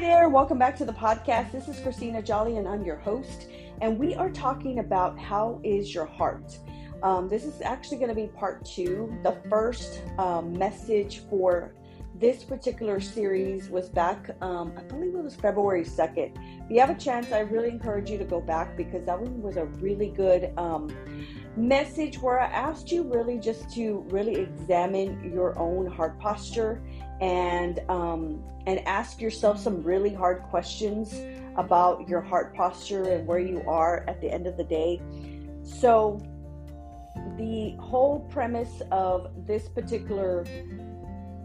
there, welcome back to the podcast. This is Christina Jolly, and I'm your host. And we are talking about how is your heart. Um, this is actually going to be part two. The first um, message for this particular series was back, um, I believe it was February 2nd. If you have a chance, I really encourage you to go back because that one was a really good um, message where I asked you really just to really examine your own heart posture and um, and ask yourself some really hard questions about your heart posture and where you are at the end of the day. So the whole premise of this particular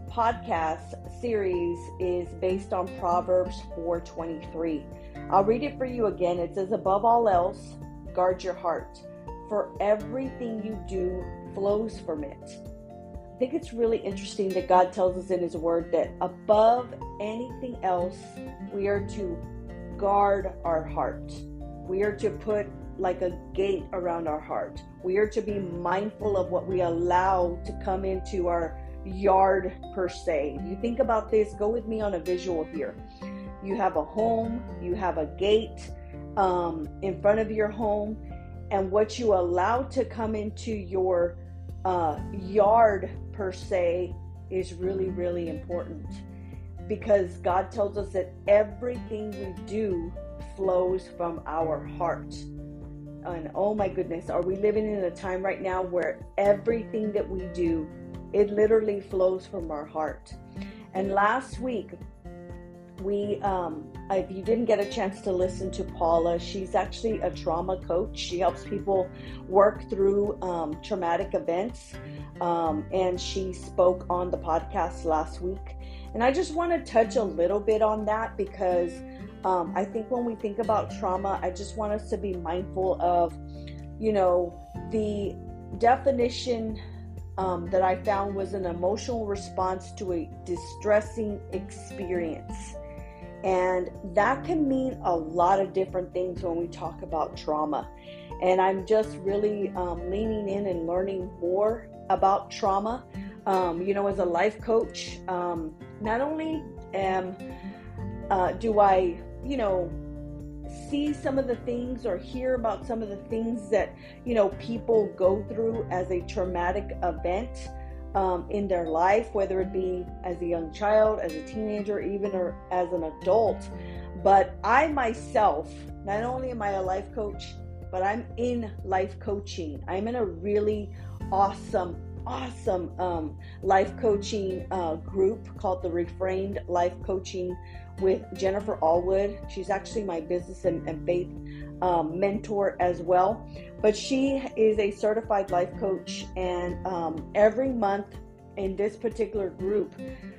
podcast series is based on Proverbs 4:23. I'll read it for you again. It says above all else, guard your heart, for everything you do flows from it. Think it's really interesting that God tells us in His Word that above anything else, we are to guard our heart. We are to put like a gate around our heart. We are to be mindful of what we allow to come into our yard, per se. You think about this, go with me on a visual here. You have a home, you have a gate um, in front of your home, and what you allow to come into your uh, yard per se is really, really important because God tells us that everything we do flows from our heart. And oh my goodness, are we living in a time right now where everything that we do, it literally flows from our heart? And last week, we um, if you didn't get a chance to listen to paula. She's actually a trauma coach. She helps people work through um, traumatic events. Um, and she spoke on the podcast last week. And i just want to touch a little bit on that because um, i think when we think about trauma i just want us to be mindful of you know the definition um, that I found was an emotional response to a distressing experience. And that can mean a lot of different things when we talk about trauma. And I'm just really um, leaning in and learning more about trauma. Um, you know, as a life coach, um, not only am uh, do I, you know, see some of the things or hear about some of the things that you know people go through as a traumatic event um, in their life, whether it be as a young child, as a teenager, even or as an adult. But I myself, not only am I a life coach, but I'm in life coaching. I'm in a really awesome, awesome um, life coaching uh, group called the Reframed Life Coaching with Jennifer Allwood. She's actually my business and, and faith um, mentor as well. But she is a certified life coach, and um, every month in this particular group,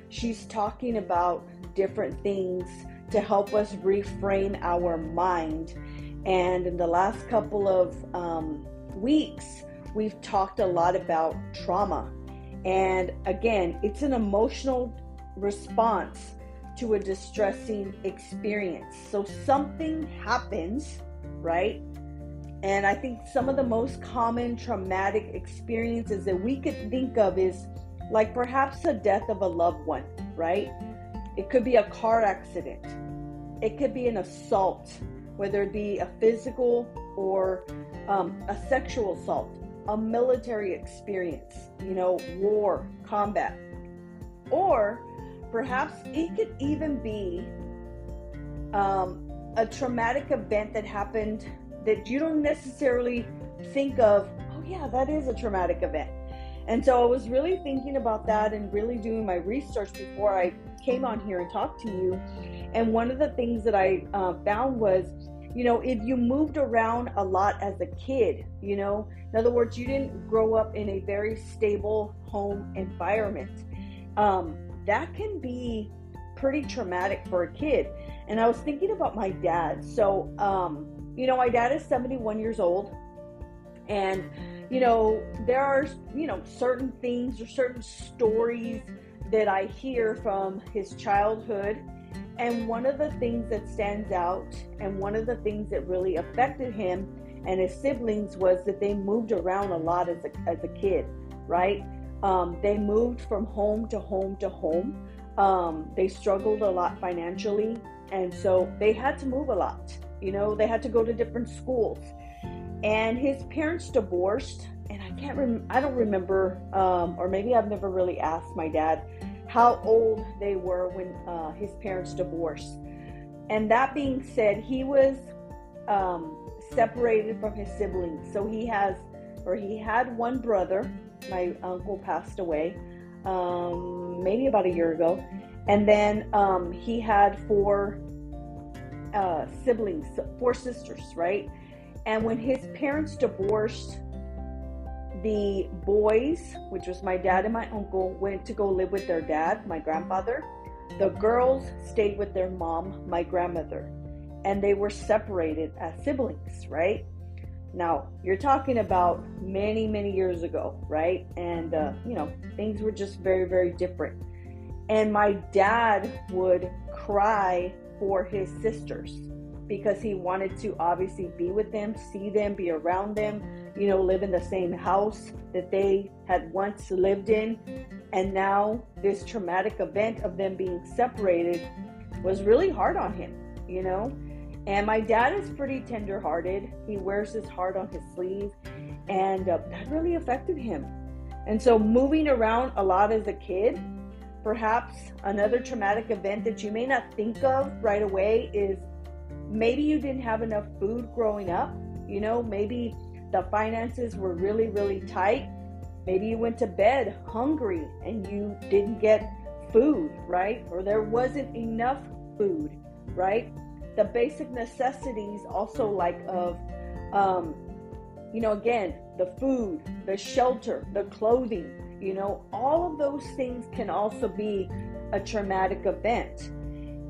she's talking about different things to help us reframe our mind. And in the last couple of um, weeks, we've talked a lot about trauma. And again, it's an emotional response to a distressing experience. So something happens, right? And I think some of the most common traumatic experiences that we could think of is like perhaps the death of a loved one, right? It could be a car accident, it could be an assault, whether it be a physical or um, a sexual assault, a military experience, you know, war, combat, or perhaps it could even be um, a traumatic event that happened that you don't necessarily think of, oh, yeah, that is a traumatic event. And so I was really thinking about that and really doing my research before I came on here and talked to you. And one of the things that I uh, found was, you know, if you moved around a lot as a kid, you know, in other words, you didn't grow up in a very stable home environment. Um, that can be pretty traumatic for a kid. And I was thinking about my dad. So, um, you know, my dad is 71 years old. And, you know, there are, you know, certain things or certain stories that I hear from his childhood. And one of the things that stands out, and one of the things that really affected him and his siblings was that they moved around a lot as a, as a kid, right? Um, they moved from home to home to home. Um, they struggled a lot financially. And so they had to move a lot. You know, they had to go to different schools. And his parents divorced. And I can't remember, I don't remember, um, or maybe I've never really asked my dad how old they were when uh, his parents divorced. And that being said, he was um, separated from his siblings. So he has, or he had one brother. My uncle passed away um, maybe about a year ago. And then um, he had four uh, siblings, four sisters, right? And when his parents divorced, the boys, which was my dad and my uncle, went to go live with their dad, my grandfather. The girls stayed with their mom, my grandmother, and they were separated as siblings, right? Now, you're talking about many, many years ago, right? And, uh, you know, things were just very, very different. And my dad would cry for his sisters because he wanted to obviously be with them, see them, be around them, you know, live in the same house that they had once lived in. And now this traumatic event of them being separated was really hard on him, you know? And my dad is pretty tenderhearted. He wears his heart on his sleeve, and uh, that really affected him. And so, moving around a lot as a kid, perhaps another traumatic event that you may not think of right away is maybe you didn't have enough food growing up. You know, maybe the finances were really, really tight. Maybe you went to bed hungry and you didn't get food, right? Or there wasn't enough food, right? The basic necessities also like of um, you know again the food the shelter the clothing you know all of those things can also be a traumatic event.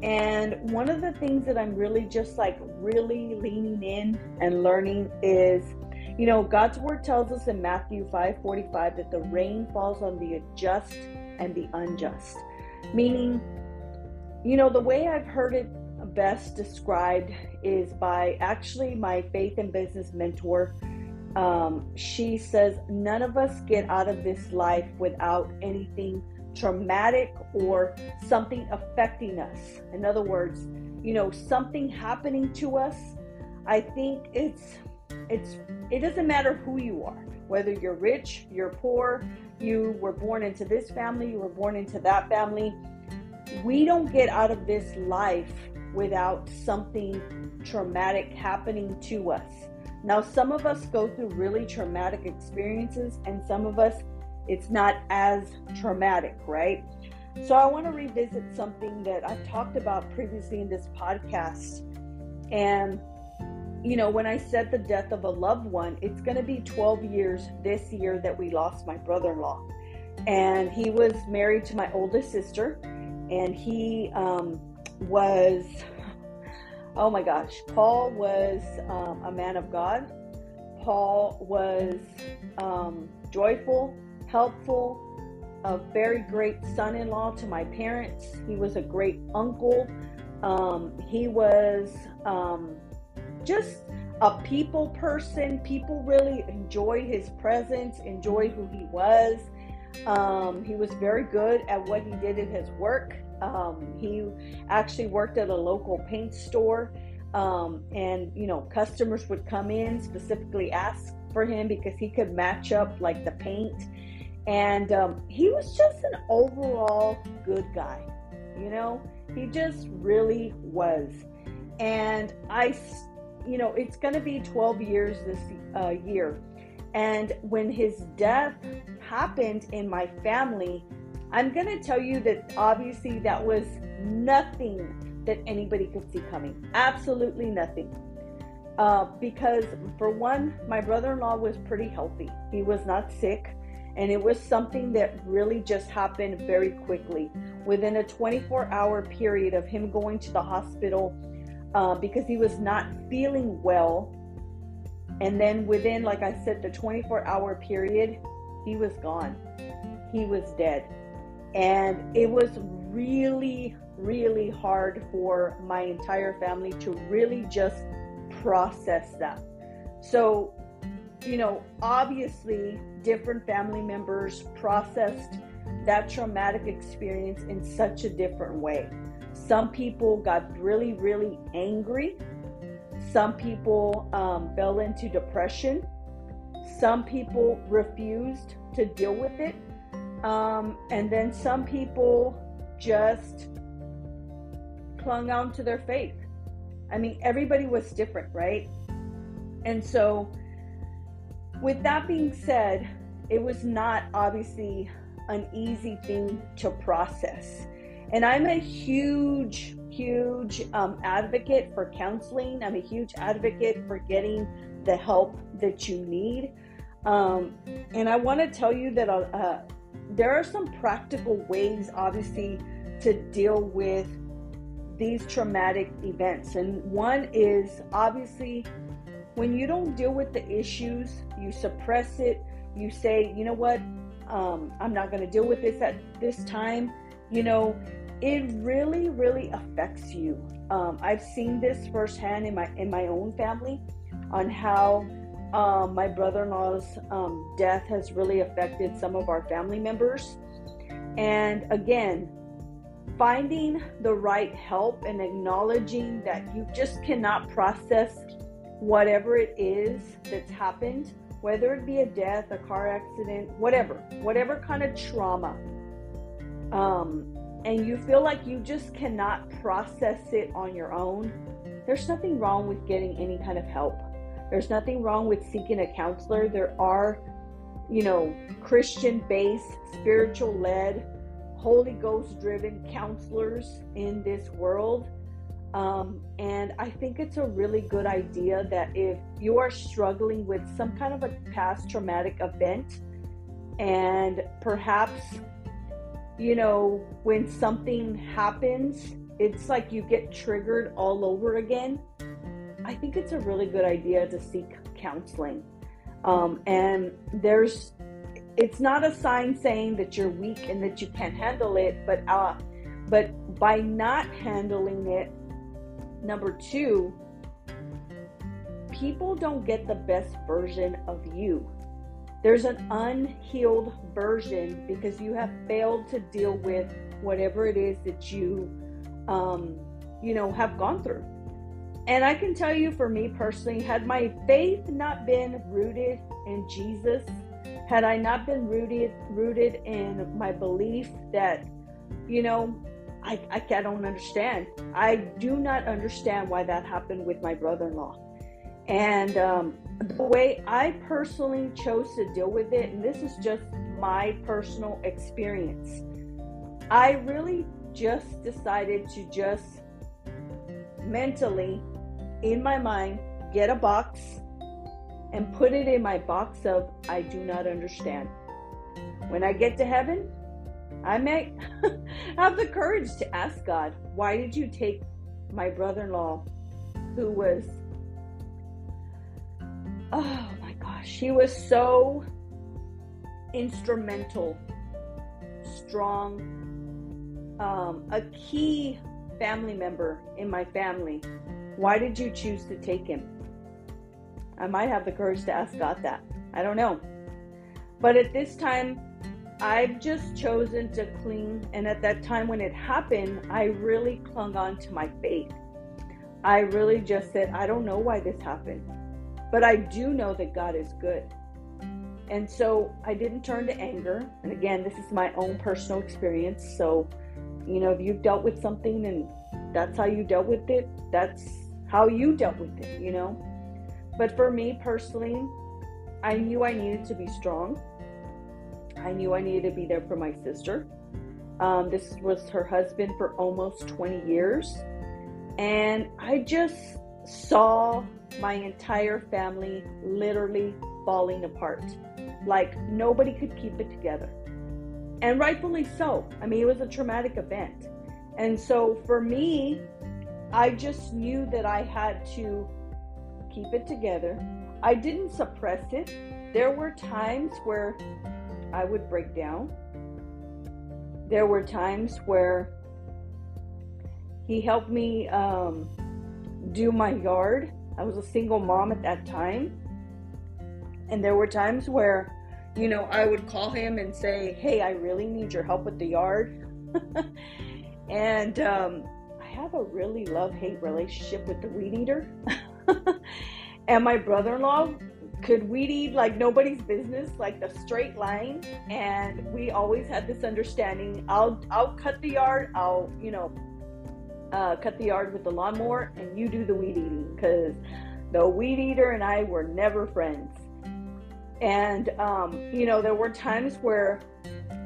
And one of the things that i'm really just like really leaning in and learning is you know god's word tells us in matthew 5 45 that the rain falls on the just and the unjust. Meaning you know the way i've heard it best described is by actually my faith and business mentor. Um, she says, None of us get out of this life without anything traumatic or something affecting us. In other words, you know, something happening to us. I think it's, it's, it doesn't matter who you are, whether you're rich, you're poor, you were born into this family, you were born into that family. We don't get out of this life without something traumatic happening to us. Now, some of us go through really traumatic experiences, and some of us it's not as traumatic, right? So, I want to revisit something that I've talked about previously in this podcast. And, you know, when I said the death of a loved one, it's going to be 12 years this year that we lost my brother in law. And he was married to my oldest sister, and he, um, was, oh my gosh, Paul was um, a man of God. Paul was um, joyful, helpful, a very great son in law to my parents. He was a great uncle. Um, he was um, just a people person. People really enjoyed his presence, enjoyed who he was. Um, he was very good at what he did in his work. Um, he actually worked at a local paint store, um, and you know, customers would come in specifically ask for him because he could match up like the paint, and um, he was just an overall good guy. You know, he just really was, and I, you know, it's going to be 12 years this uh, year, and when his death happened in my family I'm going to tell you that obviously that was nothing that anybody could see coming. Absolutely nothing. Uh, because, for one, my brother in law was pretty healthy. He was not sick. And it was something that really just happened very quickly. Within a 24 hour period of him going to the hospital uh, because he was not feeling well. And then within, like I said, the 24 hour period, he was gone. He was dead. And it was really, really hard for my entire family to really just process that. So, you know, obviously, different family members processed that traumatic experience in such a different way. Some people got really, really angry. Some people um, fell into depression. Some people refused to deal with it. Um, and then some people just clung on to their faith. I mean, everybody was different, right? And so, with that being said, it was not obviously an easy thing to process. And I'm a huge, huge um, advocate for counseling. I'm a huge advocate for getting the help that you need. Um, and I want to tell you that uh, uh, there are some practical ways, obviously, to deal with these traumatic events. And one is obviously when you don't deal with the issues, you suppress it, you say, you know what, um, I'm not going to deal with this at this time, you know, it really, really affects you. Um, I've seen this firsthand in my in my own family on how um, my brother-in-law's um, death has really affected some of our family members. And again, finding the right help and acknowledging that you just cannot process whatever it is that's happened, whether it be a death, a car accident, whatever, whatever kind of trauma. Um, and you feel like you just cannot process it on your own, there's nothing wrong with getting any kind of help. There's nothing wrong with seeking a counselor. There are, you know, Christian based, spiritual led, Holy Ghost driven counselors in this world. Um, and I think it's a really good idea that if you are struggling with some kind of a past traumatic event, and perhaps, you know, when something happens, it's like you get triggered all over again. I think it's a really good idea to seek counseling. Um, and there's it's not a sign saying that you're weak and that you can't handle it, but uh, but by not handling it, number two, people don't get the best version of you. There's an unhealed version because you have failed to deal with whatever it is that you, um, you know, have gone through. And I can tell you, for me personally, had my faith not been rooted in Jesus had I not been rooted rooted in my belief that, you know, I, I, don't understand. I do not understand why that happened with my brother-in-law. And um, the way I personally chose to deal with it, and this is just my personal experience, I really just decided to just mentally, in my mind, get a box and put it in my box of I do not understand. When I get to heaven, I may have the courage to ask God, why did you take my brother in law, who was, oh my gosh, he was so instrumental, strong, um, a key family member in my family. Why did you choose to take him? I might have the courage to ask God that. I don't know. But at this time, I've just chosen to cling. And at that time when it happened, I really clung on to my faith. I really just said, I don't know why this happened, but I do know that God is good. And so I didn't turn to anger. And again, this is my own personal experience. So, you know, if you've dealt with something and that's how you dealt with it, that's how you dealt with it, you know? But for me personally, I knew I needed to be strong. I knew I needed to be there for my sister. Um, this was her husband for almost 20 years. And I just saw my entire family literally falling apart. Like nobody could keep it together. And rightfully so. I mean, it was a traumatic event. And so for me, I just knew that I had to keep it together. I didn't suppress it. There were times where I would break down. There were times where he helped me um, do my yard. I was a single mom at that time. And there were times where, you know, I would call him and say, Hey, I really need your help with the yard. and um, have a really love hate relationship with the weed eater. and my brother in law could weed eat like nobody's business, like the straight line. And we always had this understanding I'll, I'll cut the yard, I'll, you know, uh, cut the yard with the lawnmower, and you do the weed eating because the weed eater and I were never friends. And, um, you know, there were times where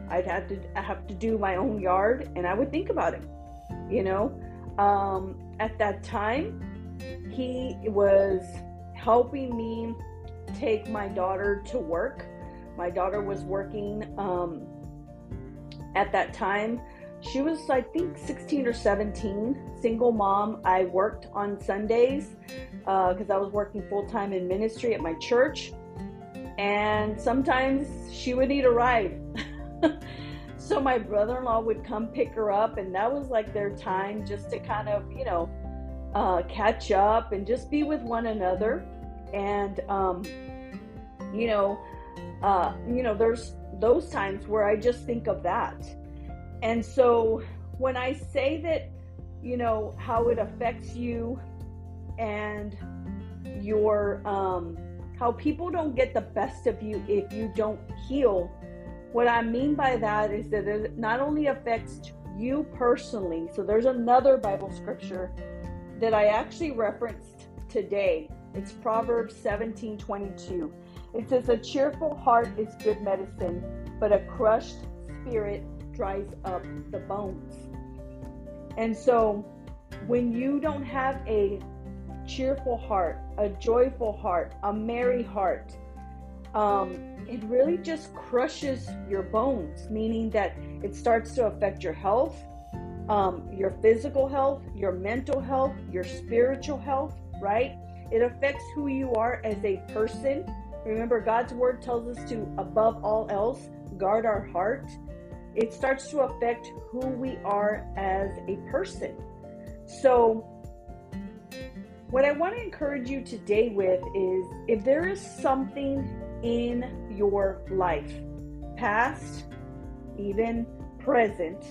I'd have to I have to do my own yard, and I would think about him. You know, um, at that time, he was helping me take my daughter to work. My daughter was working um, at that time. She was, I think, 16 or 17, single mom. I worked on Sundays because uh, I was working full time in ministry at my church. And sometimes she would need a ride. so my brother-in-law would come pick her up and that was like their time just to kind of you know uh, catch up and just be with one another. And um, you know uh, you know there's those times where i just think of that. And so when i say that you know how it affects you and your um, how people don't get the best of you if you don't heal what I mean by that is that it not only affects you personally, so there's another Bible scripture that I actually referenced today. It's Proverbs 17 22. It says, A cheerful heart is good medicine, but a crushed spirit dries up the bones. And so, when you don't have a cheerful heart, a joyful heart, a merry heart, um, it really just crushes your bones, meaning that it starts to affect your health, um, your physical health, your mental health, your spiritual health, right? It affects who you are as a person. Remember, God's word tells us to, above all else, guard our heart. It starts to affect who we are as a person. So, what I want to encourage you today with is if there is something in your life, past, even present,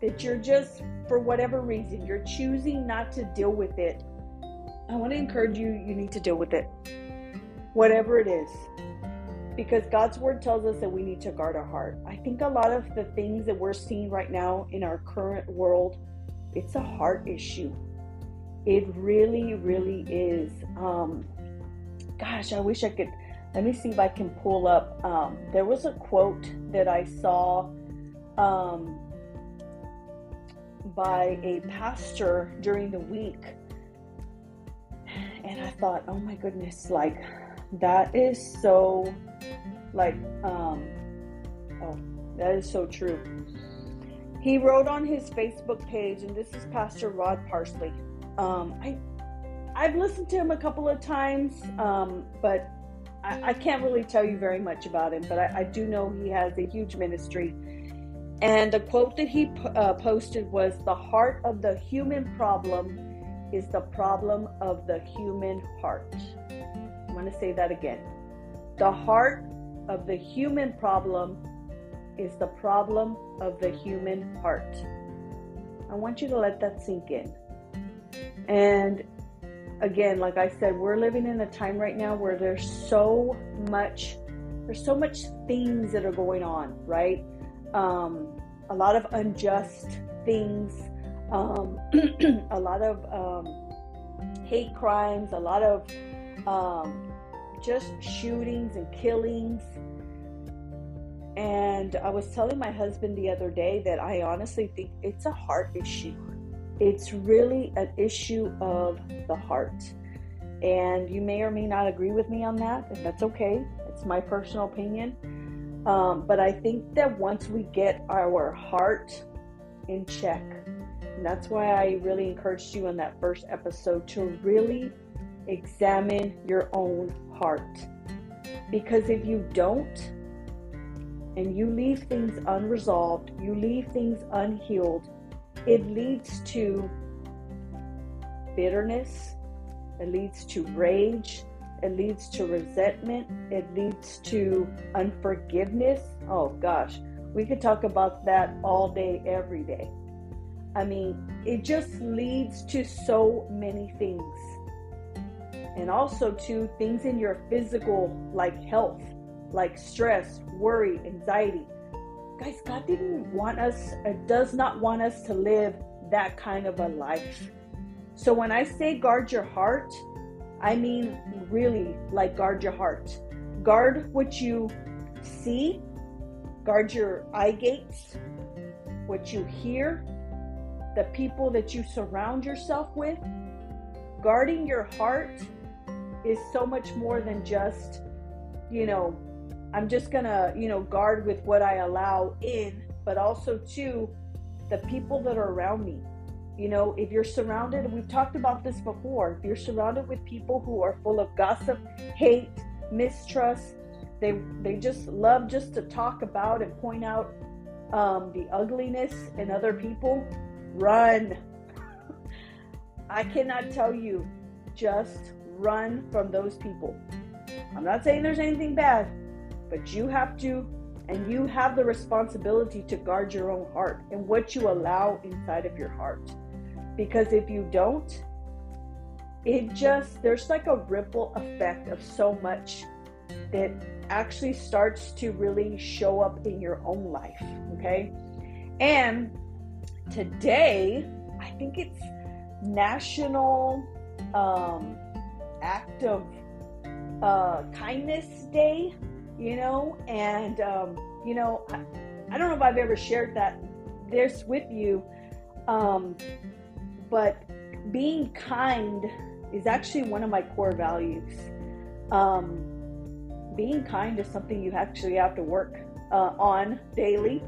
that you're just, for whatever reason, you're choosing not to deal with it, I want to encourage you, you need to deal with it. Whatever it is. Because God's word tells us that we need to guard our heart. I think a lot of the things that we're seeing right now in our current world, it's a heart issue. It really, really is. Um, gosh, I wish I could let me see if I can pull up. Um, there was a quote that I saw um, by a pastor during the week, and I thought, oh my goodness, like that is so, like, um, oh, that is so true. He wrote on his Facebook page, and this is Pastor Rod Parsley. Um, I I've listened to him a couple of times, um, but I, I, can't really tell you very much about him, but I, I, do know he has a huge ministry. And the quote that he uh, posted was The heart of the human problem is the problem of the human heart. I'm going to say that again. The heart of the human problem is the problem of the human heart. I want you to let that sink in. And again, like I said, we're living in a time right now where there's so much, there's so much things that are going on, right? Um, a lot of unjust things, um, a lot of um, hate crimes, a lot of um, just shootings and killings. And I was telling my husband the other day that I honestly think it's a heart issue it's really an issue of the heart. And you may or may not agree with me on that, and that's okay. It's my personal opinion. Um, but I think that once we get our heart in check, and that's why I really encouraged you in that first episode to really examine your own heart. Because if you don't, and you leave things unresolved, you leave things unhealed, it leads to bitterness, it leads to rage, it leads to resentment, it leads to unforgiveness. Oh gosh, we could talk about that all day, every day. I mean, it just leads to so many things. And also to things in your physical, like health, like stress, worry, anxiety. Guys, God didn't want us, uh, does not want us to live that kind of a life. So when I say guard your heart, I mean really like guard your heart. Guard what you see, guard your eye gates, what you hear, the people that you surround yourself with. Guarding your heart is so much more than just, you know, I'm just gonna, you know, guard with what I allow in, but also too the people that are around me. You know, if you're surrounded, we've talked about this before, if you're surrounded with people who are full of gossip, hate, mistrust, they they just love just to talk about and point out um, the ugliness in other people, run. I cannot tell you, just run from those people. I'm not saying there's anything bad, but you have to, and you have the responsibility to guard your own heart and what you allow inside of your heart. Because if you don't, it just, there's like a ripple effect of so much that actually starts to really show up in your own life. Okay. And today, I think it's National um, Act of uh, Kindness Day, you know, and, um, you know, I, I, don't know if I've ever shared that this with you, um, but being kind is actually one of my core values. Um, being kind is something you actually have to work uh, on daily.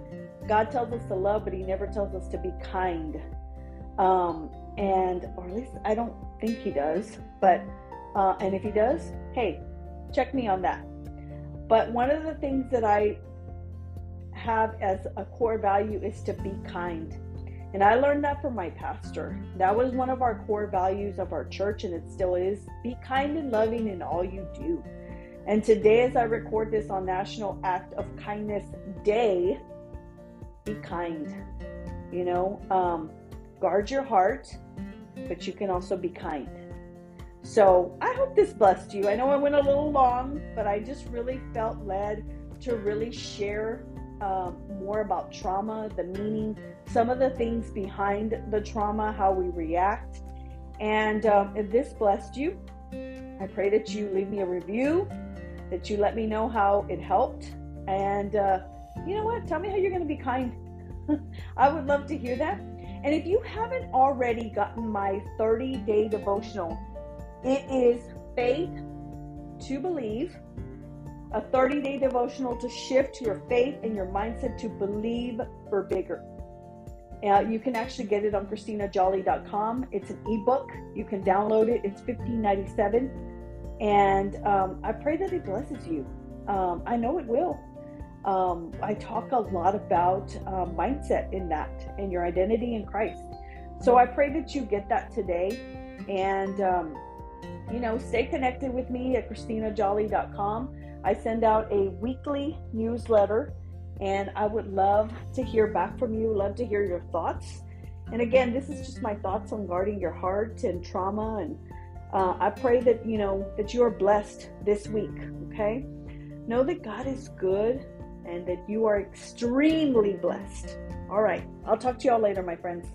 God tells us to love, but He never tells us to be kind. Um, and, or at least I don't think He does. But, uh, and if He does, hey, check me on that. But one of the things that I have as a core value is to be kind. And I learned that from my pastor. That was one of our core values of our church, and it still is. Be kind and loving in all you do. And today, as I record this on National Act of Kindness Day, be kind. You know, um, guard your heart, but you can also be kind. So I hope this blessed you. I know I went a little long, but I just really felt led to really share um, more about trauma, the meaning, some of the things behind the trauma, how we react. And um, if this blessed you, I pray that you leave me a review that you let me know how it helped. And uh, you know what? Tell me how you're going to be kind. I would love to hear that. And if you haven't already gotten my 30 day devotional, it is Faith to Believe, a 30 day devotional to shift your faith and your mindset to believe for bigger. Uh, you can actually get it on ChristinaJolly.com. It's an ebook. You can download it. It's $15.97 and um, I pray that it blesses you. Um, I know it will. Um, I talk a lot about uh, mindset in that and your identity in Christ. So I pray that you get that today. And, um, you know, stay connected with me at ChristinaJolly.com. I send out a weekly newsletter and I would love to hear back from you, love to hear your thoughts. And again, this is just my thoughts on guarding your heart and trauma and uh, I pray that you know that you are blessed this week. Okay, know that God is good and that you are extremely blessed. All right, I'll talk to y'all later, my friends.